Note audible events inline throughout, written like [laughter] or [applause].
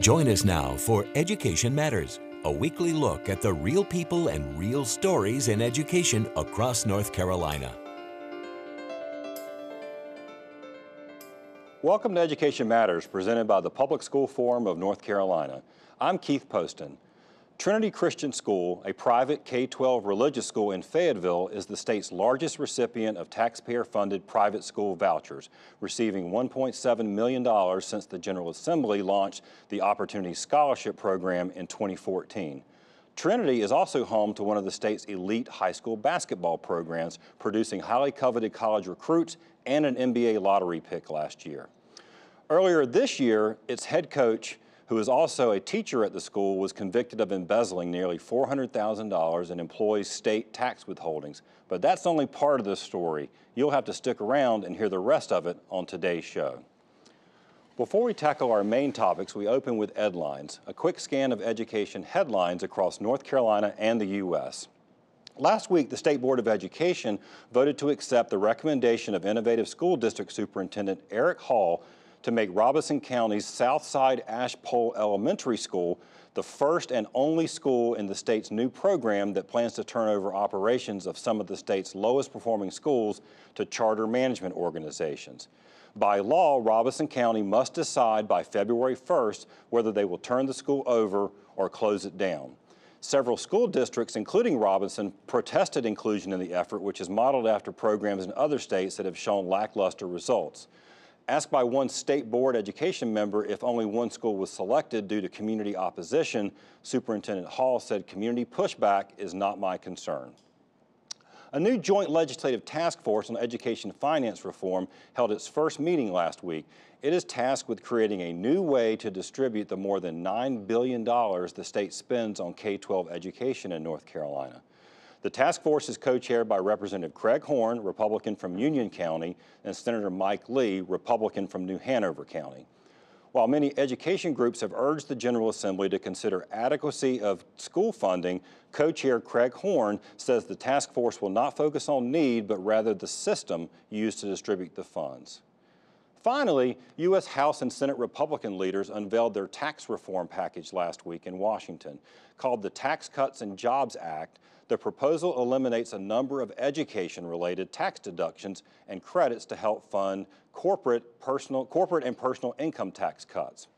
Join us now for Education Matters, a weekly look at the real people and real stories in education across North Carolina. Welcome to Education Matters, presented by the Public School Forum of North Carolina. I'm Keith Poston. Trinity Christian School, a private K-12 religious school in Fayetteville, is the state's largest recipient of taxpayer-funded private school vouchers, receiving $1.7 million since the General Assembly launched the Opportunity Scholarship Program in 2014. Trinity is also home to one of the state's elite high school basketball programs, producing highly coveted college recruits and an NBA lottery pick last year. Earlier this year, its head coach who is also a teacher at the school, was convicted of embezzling nearly $400,000 in employees' state tax withholdings. But that's only part of the story. You'll have to stick around and hear the rest of it on today's show. Before we tackle our main topics, we open with headlines, a quick scan of education headlines across North Carolina and the U.S. Last week, the State Board of Education voted to accept the recommendation of Innovative School District Superintendent Eric Hall to make Robeson County's Southside Ashpole Elementary School the first and only school in the state's new program that plans to turn over operations of some of the state's lowest performing schools to charter management organizations. By law, Robeson County must decide by February 1st whether they will turn the school over or close it down. Several school districts, including Robeson, protested inclusion in the effort, which is modeled after programs in other states that have shown lackluster results. Asked by one state board education member if only one school was selected due to community opposition, Superintendent Hall said community pushback is not my concern. A new joint legislative task force on education finance reform held its first meeting last week. It is tasked with creating a new way to distribute the more than $9 billion the state spends on K-12 education in North Carolina. The task force is co-chaired by Representative Craig Horn, Republican from Union County, and Senator Mike Lee, Republican from New Hanover County. While many education groups have urged the General Assembly to consider adequacy of school funding, co-chair Craig Horn says the task force will not focus on need, but rather the system used to distribute the funds. Finally, U.S. House and Senate Republican leaders unveiled their tax reform package last week in Washington. Called the Tax Cuts and Jobs Act, the proposal eliminates a number of education-related tax deductions and credits to help fund corporate, personal, corporate and personal income tax cuts.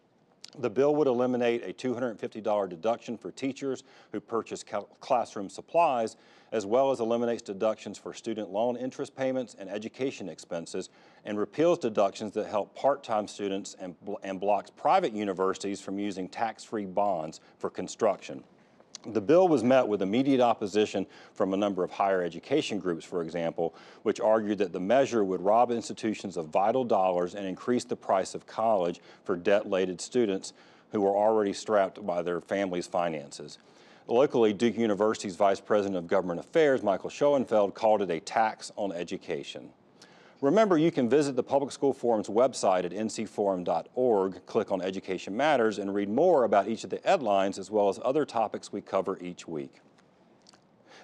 The bill would eliminate a $250 deduction for teachers who purchase classroom supplies, as well as eliminates deductions for student loan interest payments and education expenses, and repeals deductions that help part-time students and, and blocks private universities from using tax-free bonds for construction. The bill was met with immediate opposition from a number of higher education groups, for example, which argued that the measure would rob institutions of vital dollars and increase the price of college for debt-laden students who were already strapped by their families' finances. Locally, Duke University's Vice President of Government Affairs, Michael Schoenfeld, called it a tax on education. Remember, you can visit the Public School Forum's website at ncforum.org, click on Education Matters, and read more about each of the headlines as well as other topics we cover each week.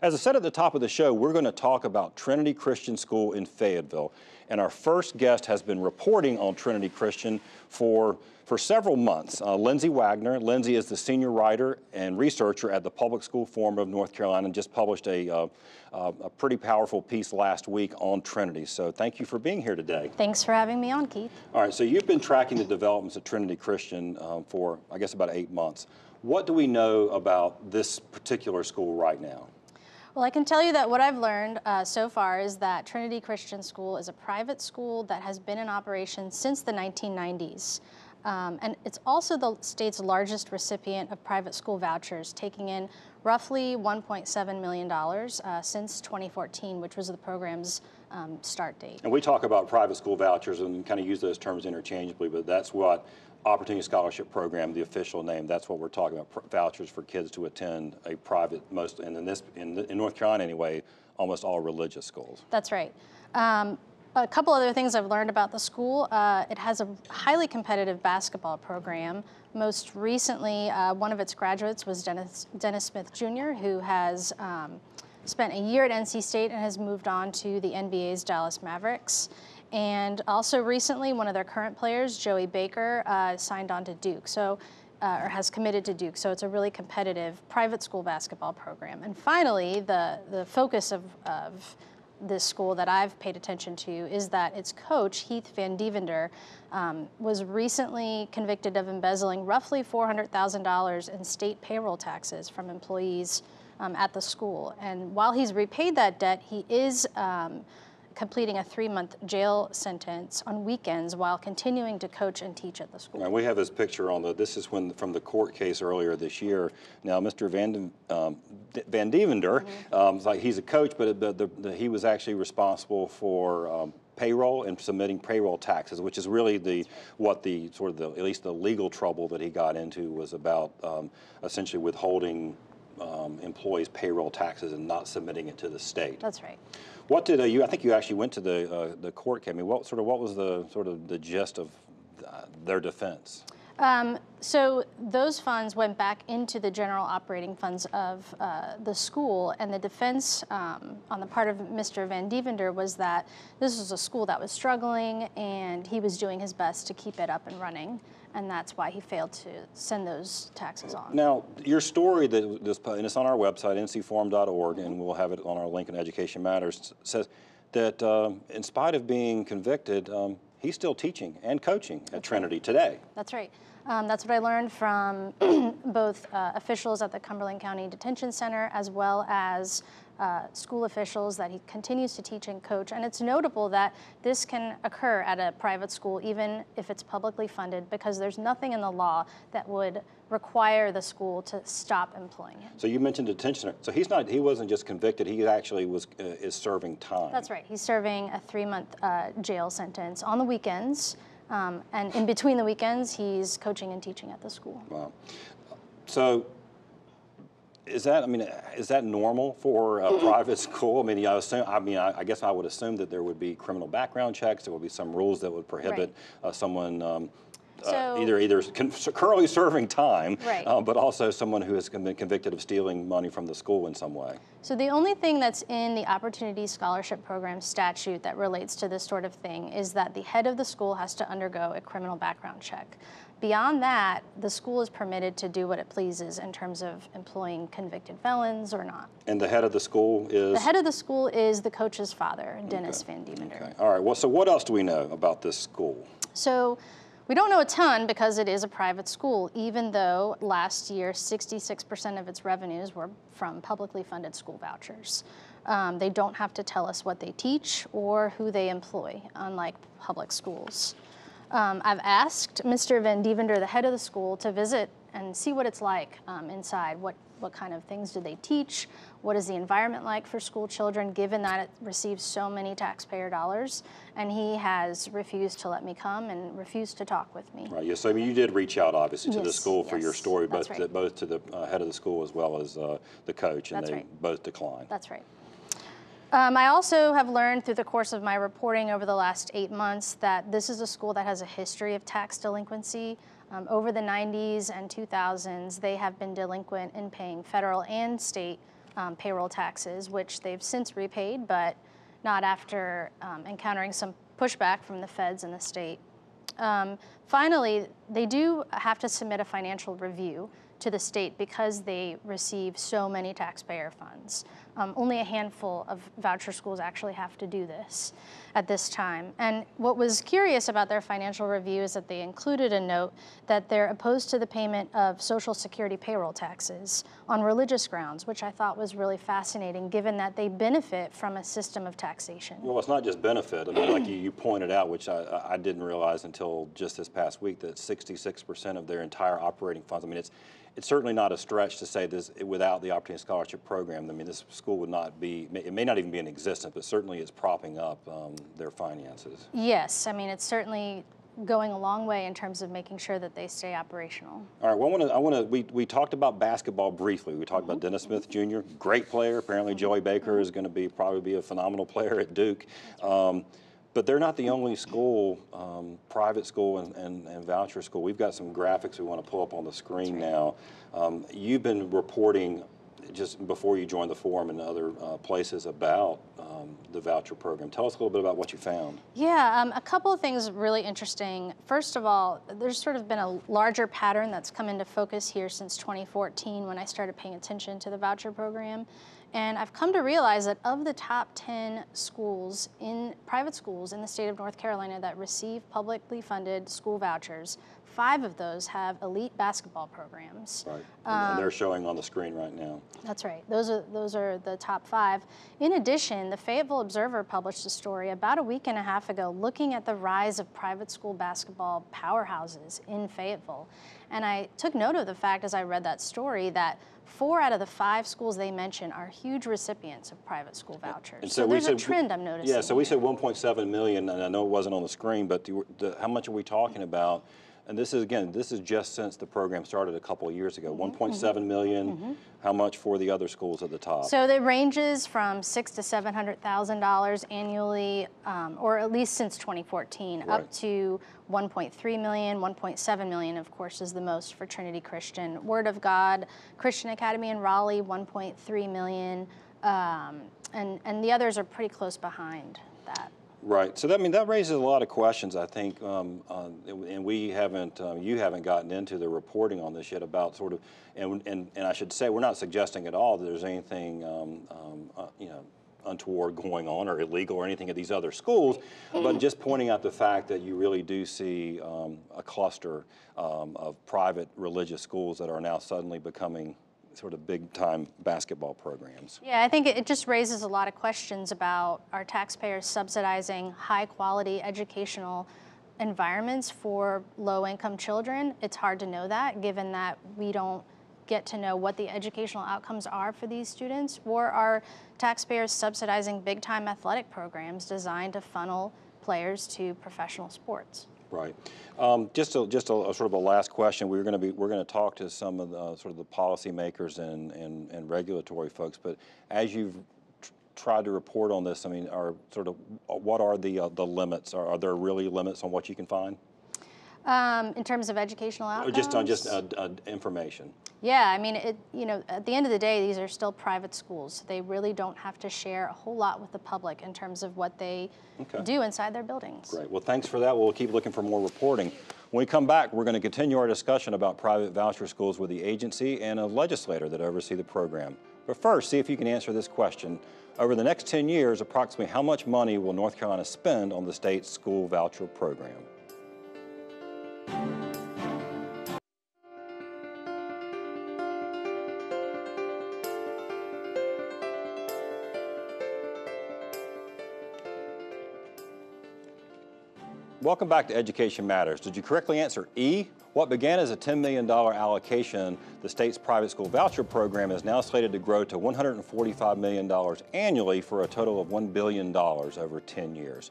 As I said at the top of the show, we're going to talk about Trinity Christian School in Fayetteville. And our first guest has been reporting on Trinity Christian for for several months. Uh, Lindsay Wagner. Lindsay is the senior writer and researcher at the Public School Forum of North Carolina and just published a, uh, uh, a pretty powerful piece last week on Trinity. So thank you for being here today. Thanks for having me on, Keith. All right, so you've been tracking the developments at Trinity Christian um, for, I guess, about eight months. What do we know about this particular school right now? Well, I can tell you that what I've learned uh, so far is that Trinity Christian School is a private school that has been in operation since the 1990s. Um, and it's also the state's largest recipient of private school vouchers, taking in roughly $1.7 million uh, since 2014, which was the program's um, start date. And we talk about private school vouchers and kind of use those terms interchangeably, but that's what Opportunity Scholarship Program, the official name, that's what we're talking about, vouchers for kids to attend a private, most, and in, this, in, in North Carolina anyway, almost all religious schools. That's right. Um, a couple other things I've learned about the school. Uh, it has a highly competitive basketball program. Most recently, uh, one of its graduates was Dennis, Dennis Smith Jr., who has um, spent a year at NC State and has moved on to the NBA's Dallas Mavericks. And also recently, one of their current players, Joey Baker, uh, signed on to Duke. So uh, or has committed to Duke. So it's a really competitive private school basketball program. And finally, the, the focus of, of this school that I've paid attention to is that its coach, Heath Van Devender, um, was recently convicted of embezzling roughly $400,000 in state payroll taxes from employees um, at the school. And while he's repaid that debt, he is um, completing a three-month jail sentence on weekends while continuing to coach and teach at the school. We have his picture on the, this is when, from the court case earlier this year. Now, Mr. Van, um, Van Devender, mm -hmm. um, like he's a coach, but the, the, the, he was actually responsible for um, payroll and submitting payroll taxes, which is really the what the sort of the at least the legal trouble that he got into was about um, essentially withholding um, employees' payroll taxes and not submitting it to the state. That's right. What did uh, you? I think you actually went to the uh, the court. I mean, what sort of what was the sort of the gist of uh, their defense? Um, so those funds went back into the general operating funds of uh, the school, and the defense um, on the part of Mr. Van Devender was that this was a school that was struggling, and he was doing his best to keep it up and running and that's why he failed to send those taxes on. Now, your story that this, and it's on our website, ncforum.org, and we'll have it on our Lincoln Education Matters, says that um, in spite of being convicted, um, he's still teaching and coaching at that's Trinity right. today. That's right. Um, that's what I learned from [clears throat] both uh, officials at the Cumberland County Detention Center as well as uh, school officials that he continues to teach and coach. And it's notable that this can occur at a private school, even if it's publicly funded, because there's nothing in the law that would require the school to stop employing him. So you mentioned detention. So he's not. He wasn't just convicted. He actually was uh, is serving time. That's right. He's serving a three-month uh, jail sentence on the weekends. Um, and in between the weekends, he's coaching and teaching at the school. Wow. So is that, I mean, is that normal for a private school? I mean, I assume, I mean, I, I, guess I would assume that there would be criminal background checks. There would be some rules that would prohibit right. uh, someone um, uh, so, uh, either either currently serving time, right. uh, but also someone who has been convicted of stealing money from the school in some way. So the only thing that's in the Opportunity Scholarship Program statute that relates to this sort of thing is that the head of the school has to undergo a criminal background check. Beyond that, the school is permitted to do what it pleases in terms of employing convicted felons or not. And the head of the school is? The head of the school is the coach's father, Dennis okay. Van Devender. Okay. All right. Well, so what else do we know about this school? So we don't know a ton because it is a private school, even though last year 66% of its revenues were from publicly funded school vouchers. Um, they don't have to tell us what they teach or who they employ, unlike public schools. Um, I've asked Mr. Van Devender, the head of the school, to visit and see what it's like um, inside. What, what kind of things do they teach? What is the environment like for school children, given that it receives so many taxpayer dollars? And he has refused to let me come and refused to talk with me. Right. Yes. so I mean, you did reach out, obviously, to yes, the school for yes, your story, both right. to, both to the uh, head of the school as well as uh, the coach, and that's they right. both declined. That's right. Um, I also have learned through the course of my reporting over the last eight months that this is a school that has a history of tax delinquency. Um, over the 90s and 2000s, they have been delinquent in paying federal and state um, payroll taxes, which they've since repaid, but not after um, encountering some pushback from the feds and the state. Um, finally, they do have to submit a financial review to the state because they receive so many taxpayer funds. Um, only a handful of voucher schools actually have to do this at this time. And what was curious about their financial review is that they included a note that they're opposed to the payment of Social Security payroll taxes on religious grounds, which I thought was really fascinating given that they benefit from a system of taxation. Well, it's not just benefit. I mean, like you, you pointed out, which I, I didn't realize until just this past week, that 66% of their entire operating funds, I mean, it's it's certainly not a stretch to say this without the Opportunity Scholarship Program. I mean, this school would not be, it may not even be in existence, but certainly it's propping up um, their finances. Yes, I mean, it's certainly going a long way in terms of making sure that they stay operational. All right, well, I want to, I want to, we, we talked about basketball briefly. We talked about Dennis Smith Jr., great player. Apparently Joey Baker is going to be, probably be a phenomenal player at Duke. Um, but they're not the only school, um, private school and, and, and, voucher school. We've got some graphics we want to pull up on the screen right. now. Um, you've been reporting just before you joined the forum and other uh, places about um, the voucher program. Tell us a little bit about what you found. Yeah, um, a couple of things really interesting. First of all, there's sort of been a larger pattern that's come into focus here since 2014 when I started paying attention to the voucher program. And I've come to realize that of the top 10 schools in private schools in the state of North Carolina that receive publicly funded school vouchers, five of those have elite basketball programs. Right, and, and um, they're showing on the screen right now. That's right. Those are those are the top five. In addition, the Fayetteville Observer published a story about a week and a half ago looking at the rise of private school basketball powerhouses in Fayetteville. And I took note of the fact as I read that story that four out of the five schools they mention are huge recipients of private school vouchers. And so, we there's said- a trend I'm noticing. Yeah, so we here. said 1.7 million, and I know it wasn't on the screen, but the, the, how much are we talking about? And this is, again, this is just since the program started a couple of years ago. Mm-hmm, 1.7 million, how much for the other schools at the top? So it ranges from six to seven hundred thousand dollars annually, um, or at least since 2014, Right. up to 1.3 million. 1.7 million, of course, is the most for Trinity Christian. Word of God Christian Academy in Raleigh, 1.3 million, um, and and the others are pretty close behind that. Right. So that I mean that raises a lot of questions. I think, um, uh, and we haven't, um, you haven't gotten into the reporting on this yet about sort of, and and, and I should say we're not suggesting at all that there's anything, um, um, uh, you know, untoward going on or illegal or anything at these other schools, but just pointing out the fact that you really do see um, a cluster um, of private religious schools that are now suddenly becoming sort of big time basketball programs. Yeah, I think it just raises a lot of questions about our taxpayers subsidizing high quality educational environments for low income children. It's hard to know that given that we don't get to know what the educational outcomes are for these students, or are taxpayers subsidizing big time athletic programs designed to funnel players to professional sports? Right. Um, just a, just a, a sort of a last question. We're going to be we're going to talk to some of the uh, sort of the policymakers and, and, and regulatory folks. But as you've tried to report on this, I mean, are sort of what are the uh, the limits? Are, are there really limits on what you can find, Um, in terms of educational or outcomes? just on just uh, uh, information? Yeah, I mean, it, you know, at the end of the day, these are still private schools. They really don't have to share a whole lot with the public in terms of what they Okay. do inside their buildings. Great. Well, thanks for that. We'll keep looking for more reporting. When we come back, we're going to continue our discussion about private voucher schools with the agency and a legislator that oversee the program. But first, see if you can answer this question. Over the next 10 years, approximately how much money will North Carolina spend on the state's school voucher program? Welcome back to Education Matters. Did you correctly answer E? What began as a $10 million allocation, the state's private school voucher program is now slated to grow to $145 million annually for a total of $1 billion over 10 years.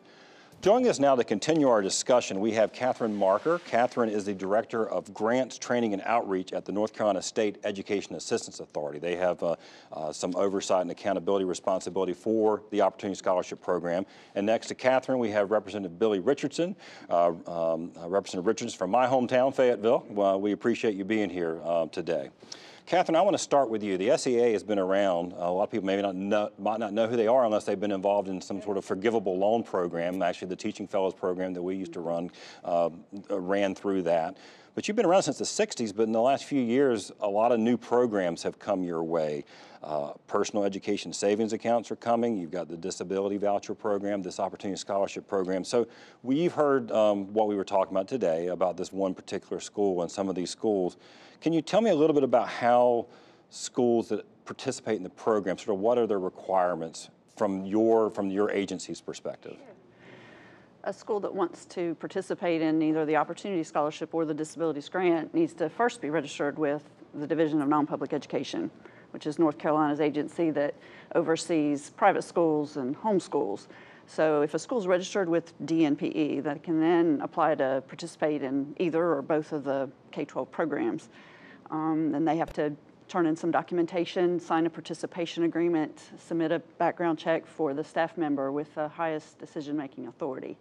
Joining us now to continue our discussion, we have Kathryn Marker. Kathryn is the Director of Grants, Training, and Outreach at the North Carolina State Education Assistance Authority. They have uh, uh, some oversight and accountability responsibility for the Opportunity Scholarship Program. And next to Kathryn, we have Representative Billy Richardson. Uh, um, uh, Representative Richardson from my hometown, Fayetteville. We appreciate you being here uh, today. Kathryn, I want to start with you. The SEA has been around. A lot of people maybe not know, might not know who they are unless they've been involved in some sort of forgivable loan program. Actually, the Teaching Fellows program that we used to run uh, ran through that. But you've been around since the 60s, but in the last few years, a lot of new programs have come your way. Uh, personal education savings accounts are coming. You've got the disability voucher program, this opportunity scholarship program. So we've heard um, what we were talking about today about this one particular school and some of these schools. Can you tell me a little bit about how schools that participate in the program, sort of what are their requirements from your from your agency's perspective? A school that wants to participate in either the Opportunity Scholarship or the Disabilities Grant needs to first be registered with the Division of Non-Public Education, which is North Carolina's agency that oversees private schools and homeschools. So if a school is registered with DNPE, that can then apply to participate in either or both of the K-12 programs. Um, and they have to turn in some documentation, sign a participation agreement, submit a background check for the staff member with the highest decision-making authority.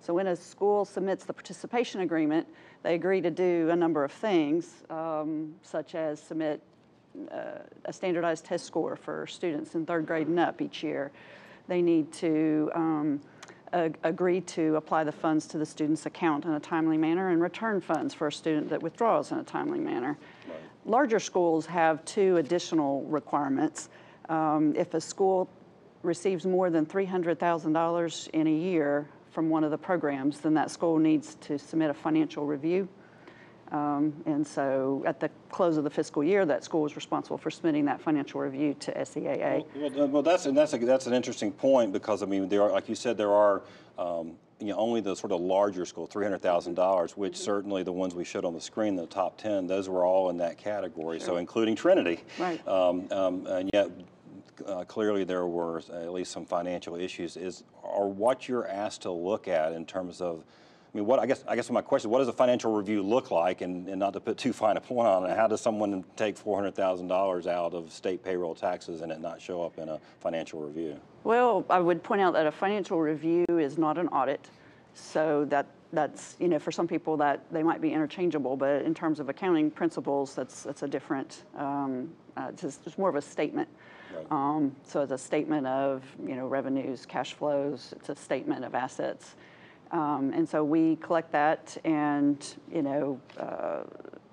So when a school submits the participation agreement, they agree to do a number of things, um, such as submit uh, a standardized test score for students in third grade and up each year. They need to um, agree to apply the funds to the student's account in a timely manner and return funds for a student that withdraws in a timely manner. Larger schools have two additional requirements. Um, if a school receives more than $300,000 in a year from one of the programs, then that school needs to submit a financial review. Um, and so at the close of the fiscal year, that school is responsible for submitting that financial review to SEAA. Well, well, that's and that's a, that's an interesting point because I mean there are like you said there are um, you know only the sort of larger school three hundred thousand dollars which certainly the ones we showed on the screen the top ten those were all in that category so including Trinity. Right. um, um, and yet uh, clearly there were at least some financial issues. Is are what you're asked to look at in terms of I mean, what I guess I guess my question: is What does a financial review look like? And, and not to put too fine a point on it, how does someone take four hundred thousand dollars out of state payroll taxes and it not show up in a financial review? Well, I would point out that a financial review is not an audit. So that, that's, you know, for some people that they might be interchangeable, but in terms of accounting principles, that's, that's a different, um, uh, it's, just- it's more of a statement. Right. Um, so it's a statement of, you know, revenues, cash flows, it's a statement of assets. Um, and so we collect that and, you know, uh,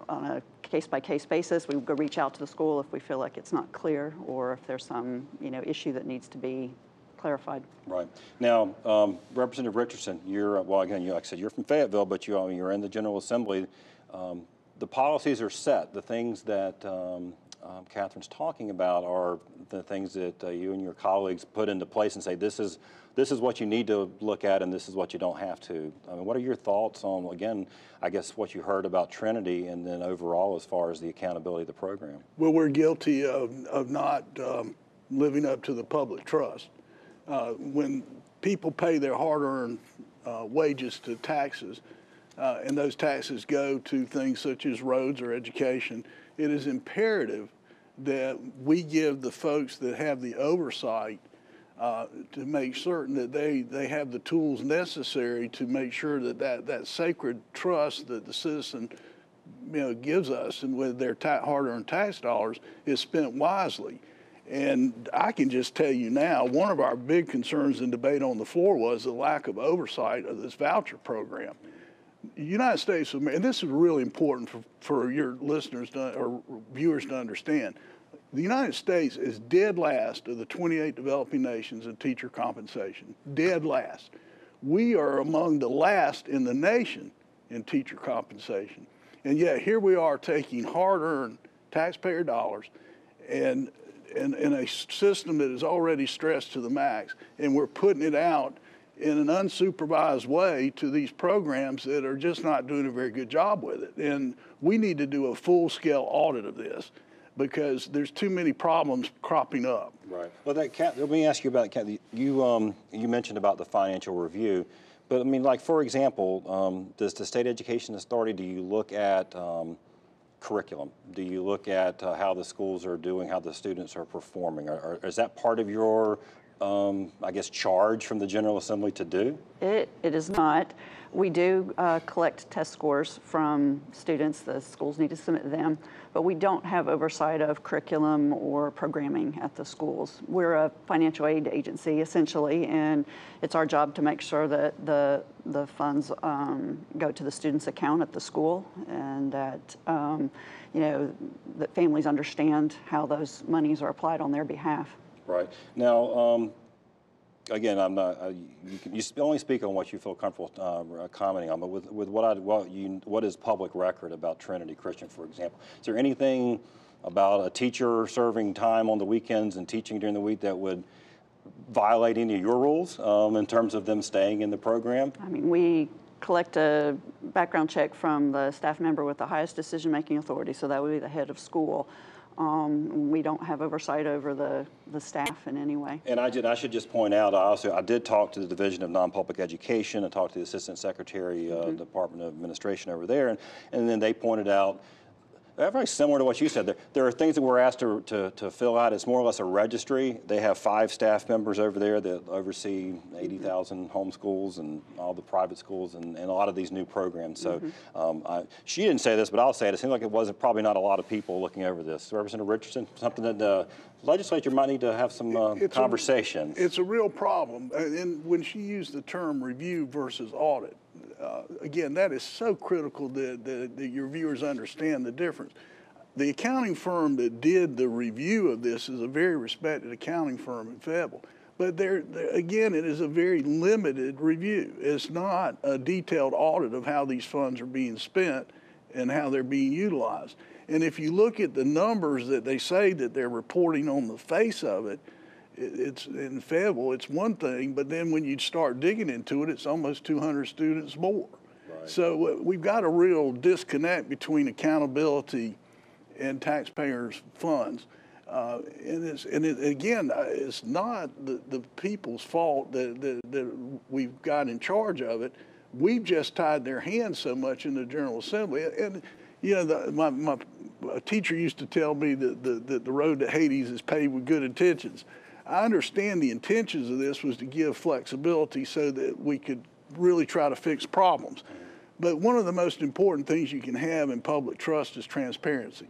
on a case-by-case basis, we go reach out to the school if we feel like it's not clear or if there's some, you know, issue that needs to be clarified. Right. Now, um, Representative Richardson, you're, uh, well, again, you, like I said, you're from Fayetteville, but you, you're in the General Assembly. Um, the policies are set. The things that um, um, Kathryn's talking about are the things that uh, you and your colleagues put into place and say, this is, this is what you need to look at and this is what you don't have to. I mean, what are your thoughts on, again, I guess what you heard about Trinity and then overall as far as the accountability of the program? Well, we're guilty of, of not um, living up to the public trust. Uh, when people pay their hard-earned uh, wages to taxes, uh, and those taxes go to things such as roads or education, it is imperative that we give the folks that have the oversight uh, to make certain that they, they have the tools necessary to make sure that, that that sacred trust that the citizen you know, gives us and with their ta- hard-earned tax dollars is spent wisely. And I can just tell you now, one of our big concerns in debate on the floor was the lack of oversight of this voucher program. United States of America, and this is really important for, for your listeners to, or viewers to understand. The United States is dead last of the 28 developing nations in teacher compensation, dead last. We are among the last in the nation in teacher compensation. And yet here we are taking hard-earned taxpayer dollars and in, a system that is already stressed to the max, and we're putting it out in an unsupervised way to these programs that are just not doing a very good job with it. And we need to do a full-scale audit of this because there's too many problems cropping up. Right. Well, that let me ask you about Kat. You um, you mentioned about the financial review, but I mean, like for example, um, does the state education authority do you look at um, curriculum? Do you look at uh, how the schools are doing, how the students are performing? Or, or is that part of your, um, I guess, charge from the General Assembly to do? It, it is not. We do uh, collect test scores from students. The schools need to submit them, but we don't have oversight of curriculum or programming at the schools. We're a financial aid agency essentially, and it's our job to make sure that the the funds um, go to the student's account at the school, and that um, you know that families understand how those monies are applied on their behalf. Right. Now, um, again, I'm not, you can, you only speak on what you feel comfortable uh, commenting on, but with, with what I, what you, what is public record about Trinity Christian, for example? Is there anything about a teacher serving time on the weekends and teaching during the week that would violate any of your rules um, in terms of them staying in the program? I mean, we collect a background check from the staff member with the highest decision-making authority, so that would be the head of school. Um, we don't have oversight over the, the staff in any way. And I did, I should just point out, I also, I did talk to the Division of Non-Public Education, I talked to the Assistant Secretary, of uh, Department of Administration over there, and, and then they pointed out, Very similar to what you said. There, there are things that we're asked to, to, to, fill out. It's more or less a registry. They have five staff members over there that oversee 80,000 homeschools and all the private schools and, and, a lot of these new programs. So mm -hmm. um, I, she didn't say this, but I'll say it. It seems like it wasn't probably not a lot of people looking over this. Representative Richardson, something that the legislature might need to have some uh, it's conversations. A, it's a real problem. And when she used the term review versus audit, uh, again, that is so critical that, that, that, your viewers understand the difference. The accounting firm that did the review of this is a very respected accounting firm in Fayetteville. But there, again, it is a very limited review. It's not a detailed audit of how these funds are being spent and how they're being utilized. And if you look at the numbers that they say that they're reporting on the face of it, it's in Fayetteville, it's one thing, but then when you start digging into it, it's almost 200 students more. Right. So uh, we've got a real disconnect between accountability and taxpayers' funds. Uh, and, it's, and it, again, uh, it's not the, the people's fault that, that, that we've got in charge of it. We've just tied their hands so much in the General Assembly. And, you know, the, my, my teacher used to tell me that the, that the road to Hades is paved with good intentions. I understand the intentions of this was to give flexibility so that we could really try to fix problems. But one of the most important things you can have in public trust is transparency.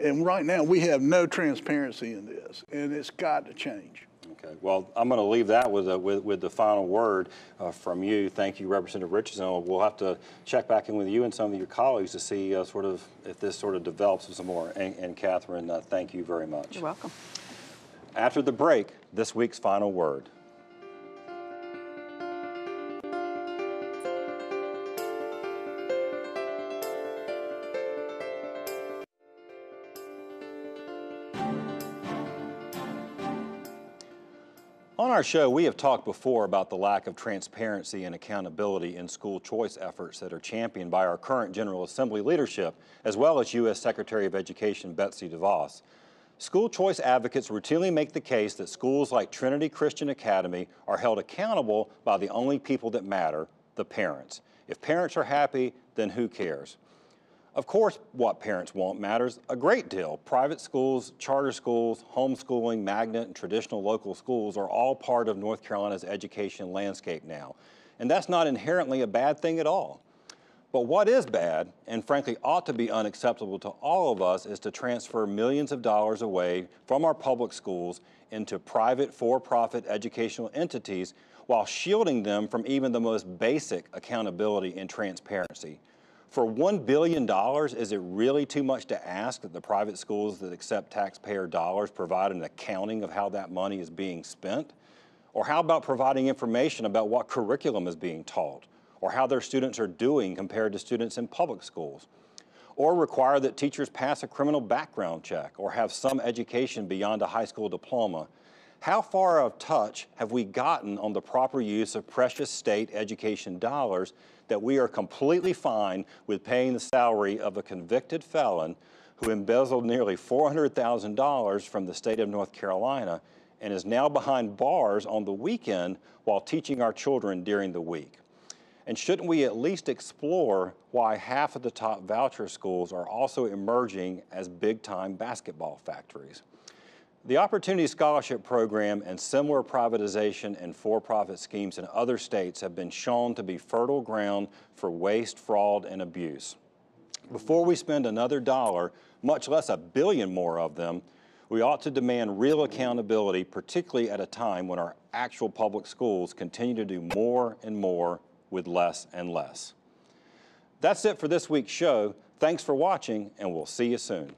And right now we have no transparency in this, and it's got to change. Okay. Well, I'm going to leave that with, a, with, with the final word uh, from you. Thank you, Representative Richardson. We'll have to check back in with you and some of your colleagues to see uh, sort of if this sort of develops some more. And, and Kathryn, uh, thank you very much. You're welcome. After the break, this week's final word. On our show, we have talked before about the lack of transparency and accountability in school choice efforts that are championed by our current General Assembly leadership, as well as U.S. Secretary of Education Betsy DeVos. School choice advocates routinely make the case that schools like Trinity Christian Academy are held accountable by the only people that matter, the parents. If parents are happy, then who cares? Of course, what parents want matters a great deal. Private schools, charter schools, homeschooling, magnet, and traditional local schools are all part of North Carolina's education landscape now. And that's not inherently a bad thing at all. But what is bad, and frankly ought to be unacceptable to all of us, is to transfer millions of dollars away from our public schools into private for-profit educational entities while shielding them from even the most basic accountability and transparency. For $1 billion, is it really too much to ask that the private schools that accept taxpayer dollars provide an accounting of how that money is being spent? Or how about providing information about what curriculum is being taught? Or how their students are doing compared to students in public schools? Or require that teachers pass a criminal background check or have some education beyond a high school diploma? How far of touch have we gotten on the proper use of precious state education dollars that we are completely fine with paying the salary of a convicted felon who embezzled nearly $400,000 from the state of North Carolina and is now behind bars on the weekend while teaching our children during the week. And shouldn't we at least explore why half of the top voucher schools are also emerging as big-time basketball factories? The Opportunity Scholarship Program and similar privatization and for-profit schemes in other states have been shown to be fertile ground for waste, fraud, and abuse. Before we spend another dollar, much less a billion more of them, we ought to demand real accountability, particularly at a time when our actual public schools continue to do more and more with less and less. That's it for this week's show. Thanks for watching, and we'll see you soon.